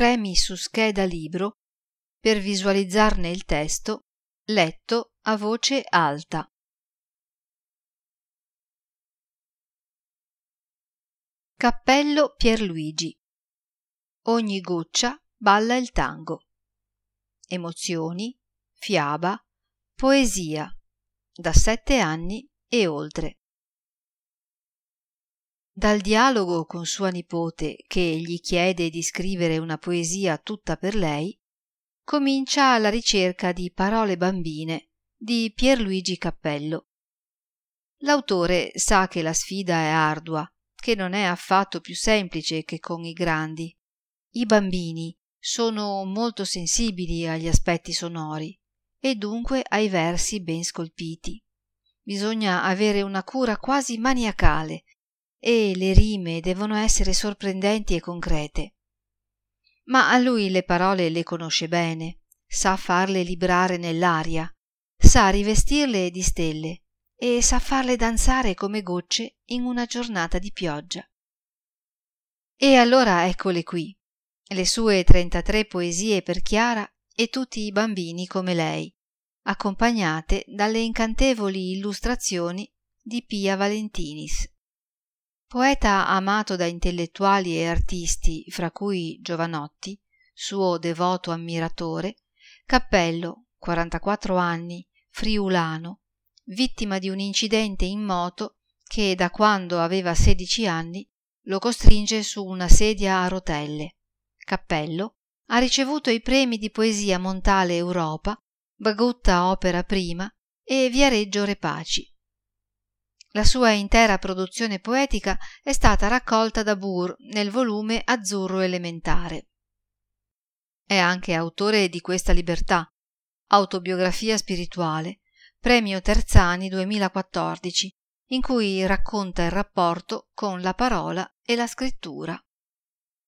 premi su scheda libro per visualizzarne il testo letto a voce alta. Cappello Pierluigi Ogni goccia balla il tango. Emozioni, fiaba, poesia, da sette anni e oltre. Dal dialogo con sua nipote, che gli chiede di scrivere una poesia tutta per lei, comincia la ricerca di Parole bambine di Pierluigi Cappello. L'autore sa che la sfida è ardua, che non è affatto più semplice che con i grandi. I bambini sono molto sensibili agli aspetti sonori e dunque ai versi ben scolpiti. Bisogna avere una cura quasi maniacale e le rime devono essere sorprendenti e concrete. Ma a lui le parole le conosce bene, sa farle librare nell'aria, sa rivestirle di stelle e sa farle danzare come gocce in una giornata di pioggia. E allora eccole qui, le sue trentatré poesie per Chiara e tutti i bambini come lei, accompagnate dalle incantevoli illustrazioni di Pia Valentinis. Poeta amato da intellettuali e artisti, fra cui Giovanotti, suo devoto ammiratore, Cappello, 44 anni, friulano, vittima di un incidente in moto che da quando aveva 16 anni lo costringe su una sedia a rotelle. Cappello ha ricevuto i premi di poesia Montale Europa, Bagutta Opera Prima e Viareggio Repaci. La sua intera produzione poetica è stata raccolta da Burr nel volume Azzurro elementare. È anche autore di Questa libertà, autobiografia spirituale, premio Terzani 2014, in cui racconta il rapporto con la parola e la scrittura.